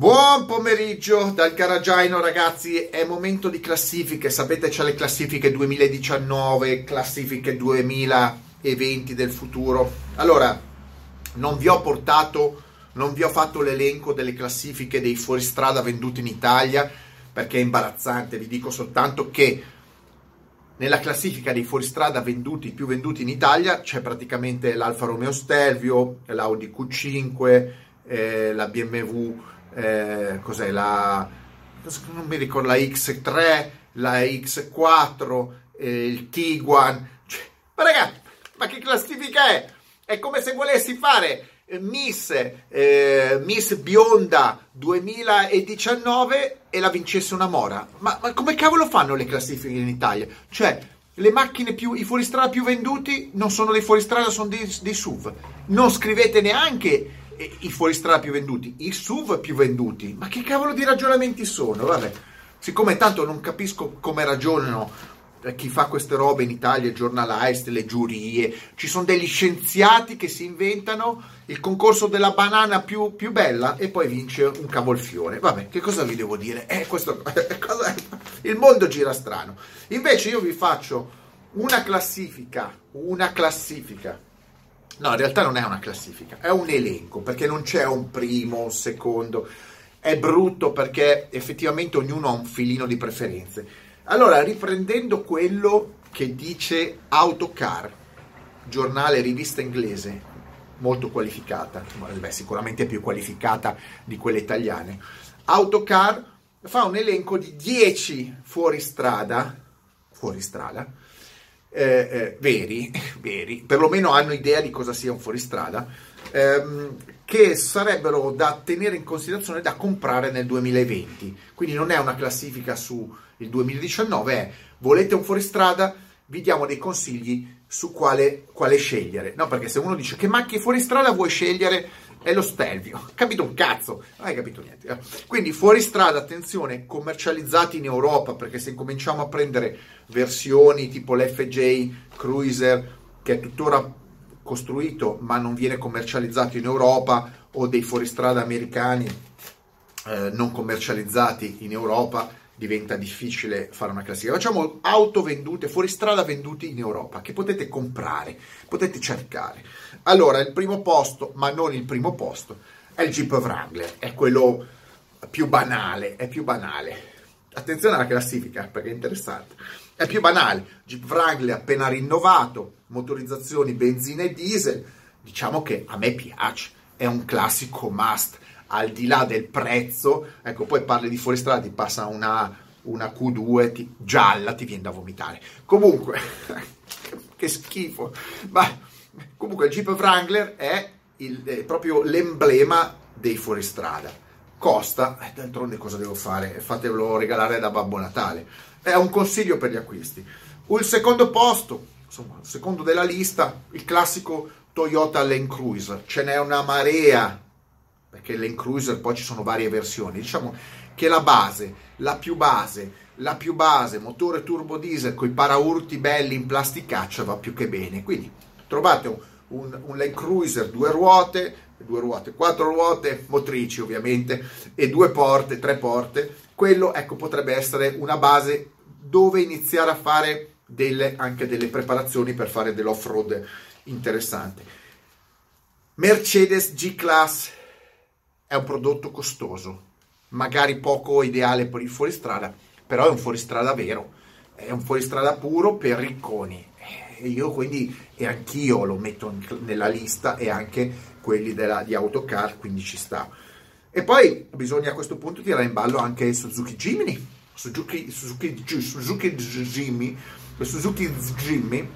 Buon pomeriggio dal Caragiaino ragazzi, è momento di classifiche, sapete c'è le classifiche 2019, classifiche 2020 del futuro. Allora, non vi ho portato, non vi ho fatto l'elenco delle classifiche dei fuoristrada venduti in Italia perché è imbarazzante, vi dico soltanto che nella classifica dei fuoristrada venduti più venduti in Italia c'è praticamente l'Alfa Romeo Stelvio, l'Audi Q5, eh, la BMW eh, cos'è la non mi ricordo la X3 la X4 eh, il Tiguan cioè, ma ragazzi ma che classifica è è come se volessi fare eh, Miss, eh, Miss Bionda 2019 e la vincesse una mora. Ma, ma, come cavolo fanno le classifiche in Italia? Cioè, le macchine più, i fuoristrada più venduti non sono dei fuoristrada, sono dei, dei SUV. Non scrivete neanche i fuoristrada più venduti, i SUV più venduti. Ma che cavolo di ragionamenti sono? Vabbè, siccome tanto non capisco come ragionano eh, chi fa queste robe in Italia, i giornalisti, le giurie, ci sono degli scienziati che si inventano il concorso della banana più, più bella e poi vince un cavolfiore. Vabbè, che cosa vi devo dire? Eh, questo, il mondo gira strano. Invece io vi faccio una classifica, una classifica No, in realtà non è una classifica, è un elenco, perché non c'è un primo, un secondo. È brutto perché effettivamente ognuno ha un filino di preferenze. Allora, riprendendo quello che dice Autocar, giornale, rivista inglese, molto qualificata, beh, sicuramente più qualificata di quelle italiane. Autocar fa un elenco di 10 fuoristrada, fuoristrada eh, eh, veri, veri, perlomeno hanno idea di cosa sia un fuoristrada, ehm, che sarebbero da tenere in considerazione da comprare nel 2020. Quindi non è una classifica sul 2019, è volete un fuoristrada, vi diamo dei consigli su quale, quale scegliere. No, perché se uno dice che macchie fuoristrada vuoi scegliere, è lo Stelvio. Capito un cazzo? Non hai capito niente. Eh. Quindi fuori strada, attenzione, commercializzati in Europa, perché se cominciamo a prendere versioni tipo l'FJ Cruiser, che è tuttora costruito ma non viene commercializzato in Europa, o dei fuoristrada americani eh, non commercializzati in Europa, diventa difficile fare una classifica. Facciamo auto vendute, fuori strada venduti in Europa, che potete comprare, potete cercare. Allora, il primo posto, ma non il primo posto, è il Jeep Wrangler, è quello più banale, è più banale. Attenzione alla classifica, perché è interessante. È più banale, Jeep Wrangler appena rinnovato, motorizzazioni benzina e diesel, diciamo che a me piace, è un classico must al di là del prezzo, ecco, poi parli di fuoristrada, ti passa una, una Q2 ti, gialla, ti viene da vomitare. Comunque, che schifo. Ma comunque il Jeep Wrangler è, il, è proprio l'emblema dei fuoristrada. Costa, eh, d'altronde cosa devo fare? Fatevelo regalare da Babbo Natale. È un consiglio per gli acquisti. Il secondo posto, insomma, il secondo della lista, il classico Toyota Land Cruiser. Ce n'è una marea perché l'En poi ci sono varie versioni, diciamo che la base, la più base, la più base, motore turbo diesel con i paraurti belli in plasticaccia va più che bene, quindi trovate un, un, un Land Cruiser due ruote, due ruote, quattro ruote motrici ovviamente e due porte, tre porte, quello ecco potrebbe essere una base dove iniziare a fare delle, anche delle preparazioni per fare dell'off-road interessante. Mercedes G-Class è un prodotto costoso, magari poco ideale per il fuoristrada, però è un fuoristrada vero, è un fuoristrada puro per ricconi. E io quindi, e anch'io lo metto nella lista e anche quelli della, di Autocar, quindi ci sta. E poi bisogna a questo punto tirare in ballo anche Suzuki Jimny, Suzuki, Suzuki, Suzuki Jimmy, Suzuki Jimmy,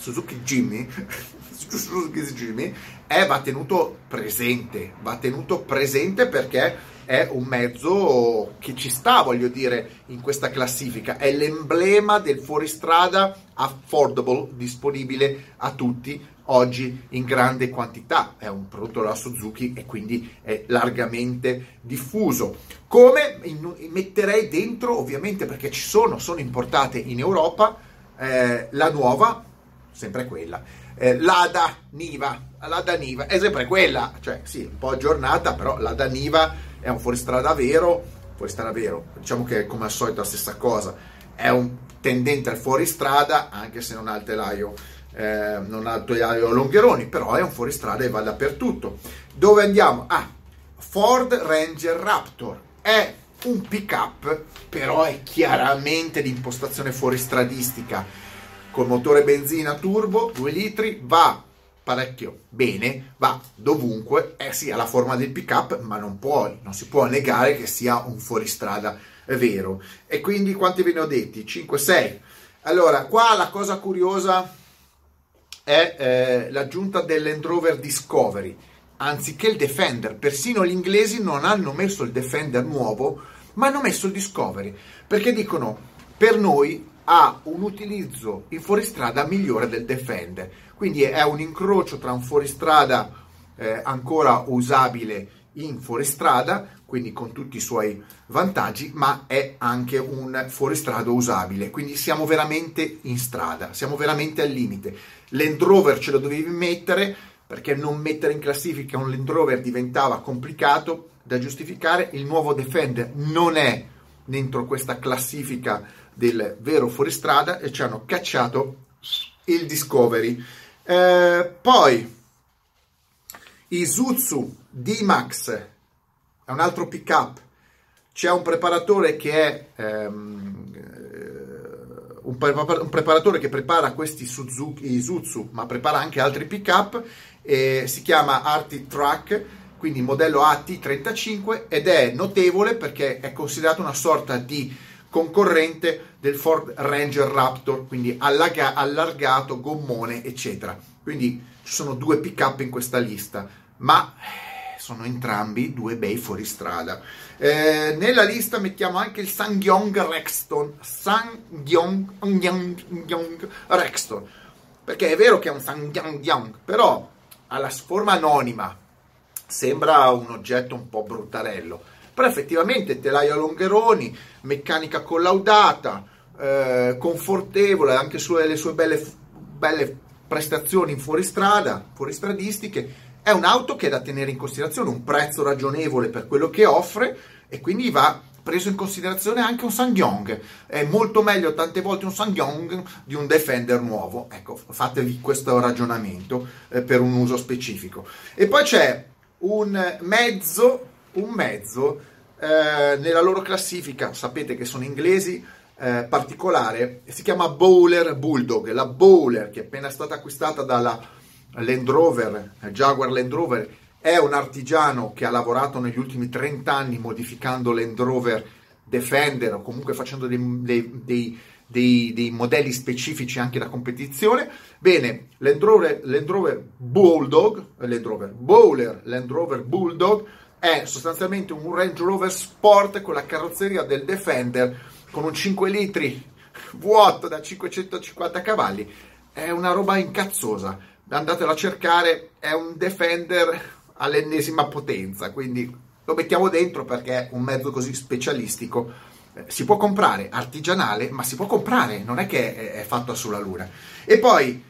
Suzuki Jimmy, Suzuki Jimmy è, va tenuto presente, va tenuto presente perché è un mezzo che ci sta, voglio dire, in questa classifica. È l'emblema del fuoristrada affordable, disponibile a tutti oggi in grande quantità. È un prodotto della Suzuki e quindi è largamente diffuso. Come in, metterei dentro, ovviamente, perché ci sono, sono importate in Europa, eh, la nuova sempre quella. Eh, L'Ada Niva, l'Ada Niva è sempre quella, cioè sì, un po' aggiornata, però l'Ada Niva è un fuoristrada vero, fuoristrada vero, diciamo che è come al solito la stessa cosa, è un tendente al fuoristrada, anche se non ha il telaio, eh, non ha il telaio longheroni, però è un fuoristrada e va dappertutto. Dove andiamo? Ah, Ford Ranger Raptor è un pick up, però è chiaramente di impostazione fuoristradistica, col motore benzina turbo, 2 litri, va parecchio bene, va dovunque, eh sì, ha la forma del pick up, ma non puoi, non si può negare che sia un fuoristrada vero. E quindi quanti ve ne ho detti? 5, 6. Allora, qua la cosa curiosa è eh, l'aggiunta dell'End Rover Discovery anziché il Defender. Persino gli inglesi non hanno messo il Defender nuovo, ma hanno messo il Discovery, perché dicono per noi ha un utilizzo in fuoristrada migliore del Defender. Quindi è un incrocio tra un fuoristrada eh, ancora usabile in fuoristrada, quindi con tutti i suoi vantaggi, ma è anche un fuoristrada usabile. Quindi siamo veramente in strada, siamo veramente al limite. L'End Rover ce lo dovevi mettere perché non mettere in classifica un Land Rover diventava complicato da giustificare. Il nuovo Defender non è dentro questa classifica del vero fuoristrada e ci hanno cacciato il Discovery. Eh, poi Isuzu D-Max è un altro pick up. C'è un preparatore che è ehm, un, preparatore che prepara questi Suzuki Isuzu, ma prepara anche altri pick up eh, si chiama Arctic Track, quindi modello AT35 ed è notevole perché è considerato una sorta di concorrente del Ford Ranger Raptor, quindi allaga- allargato, gommone, eccetera. Quindi ci sono due pick-up in questa lista, ma eh, sono entrambi due bei fuoristrada. Eh, nella lista mettiamo anche il Sangyong Rexton, Sangyong Rexton, perché è vero che è un Sangyong, però alla forma anonima sembra un oggetto un po' bruttarello, però effettivamente telaio a longheroni, meccanica collaudata, eh, confortevole, anche sulle sue belle, belle prestazioni in fuoristrada, fuoristradistiche, è un'auto che è da tenere in considerazione, un prezzo ragionevole per quello che offre e quindi va preso in considerazione anche un Sangyong. È molto meglio tante volte un Sangyong di un Defender nuovo. Ecco, fatevi questo ragionamento eh, per un uso specifico. E poi c'è un mezzo, un mezzo eh, nella loro classifica, sapete che sono inglesi, eh, particolare, si chiama Bowler Bulldog. La Bowler, che è appena stata acquistata dalla Land Rover, Jaguar Land Rover, è un artigiano che ha lavorato negli ultimi 30 anni modificando Land Rover Defender o comunque facendo dei, dei, dei, dei modelli specifici anche da competizione. Bene, Land Rover, Land Rover Bulldog, Land Rover Bowler, Land Rover Bulldog è sostanzialmente un Range Rover Sport con la carrozzeria del Defender con un 5 litri vuoto da 550 cavalli. È una roba incazzosa. Andatelo a cercare, è un Defender all'ennesima potenza, quindi lo mettiamo dentro perché un mezzo così specialistico eh, si può comprare, artigianale, ma si può comprare, non è che è, è fatto sulla luna. E poi,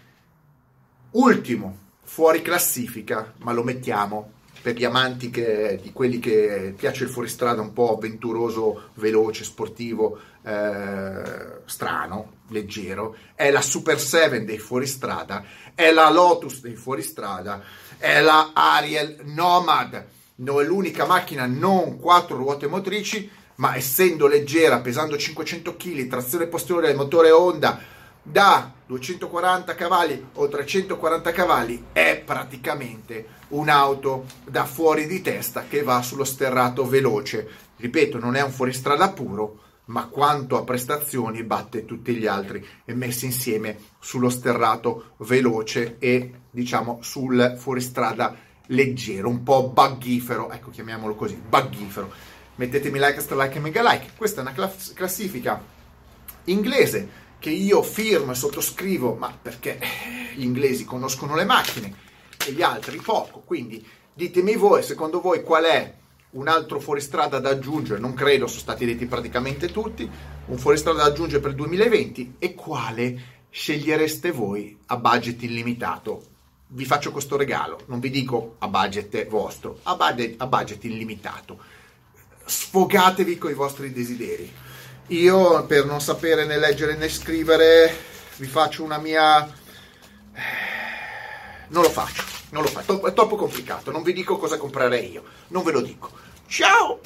ultimo, fuori classifica, ma lo mettiamo per gli amanti che, di quelli che piace il fuoristrada un po' avventuroso, veloce, sportivo, eh, strano, leggero, è la Super 7 dei fuoristrada, è la Lotus dei fuoristrada, è la Ariel Nomad, non è l'unica macchina non quattro ruote motrici, ma essendo leggera, pesando 500 kg, trazione posteriore motore Honda da 240 cavalli o 340 cavalli, è praticamente un'auto da fuori di testa che va sullo sterrato veloce. Ripeto, non è un fuoristrada puro, ma quanto a prestazioni batte tutti gli altri e messi insieme sullo sterrato veloce e diciamo sul fuoristrada leggero, un po' buggifero, ecco chiamiamolo così, buggifero. Mettetemi like, stra like e mega like. Questa è una class- classifica inglese che io firmo e sottoscrivo, ma perché gli inglesi conoscono le macchine e gli altri poco, quindi ditemi voi, secondo voi qual è un altro fuoristrada da aggiungere, non credo, sono stati detti praticamente tutti, un fuoristrada da aggiungere per il 2020 e quale scegliereste voi a budget illimitato? Vi faccio questo regalo, non vi dico a budget vostro, a budget, a budget illimitato. sfogatevi con i vostri desideri. Io, per non sapere né leggere né scrivere, vi faccio una mia... Non lo faccio, non lo faccio, è troppo complicato, non vi dico cosa comprare io, non ve lo dico. Ciao!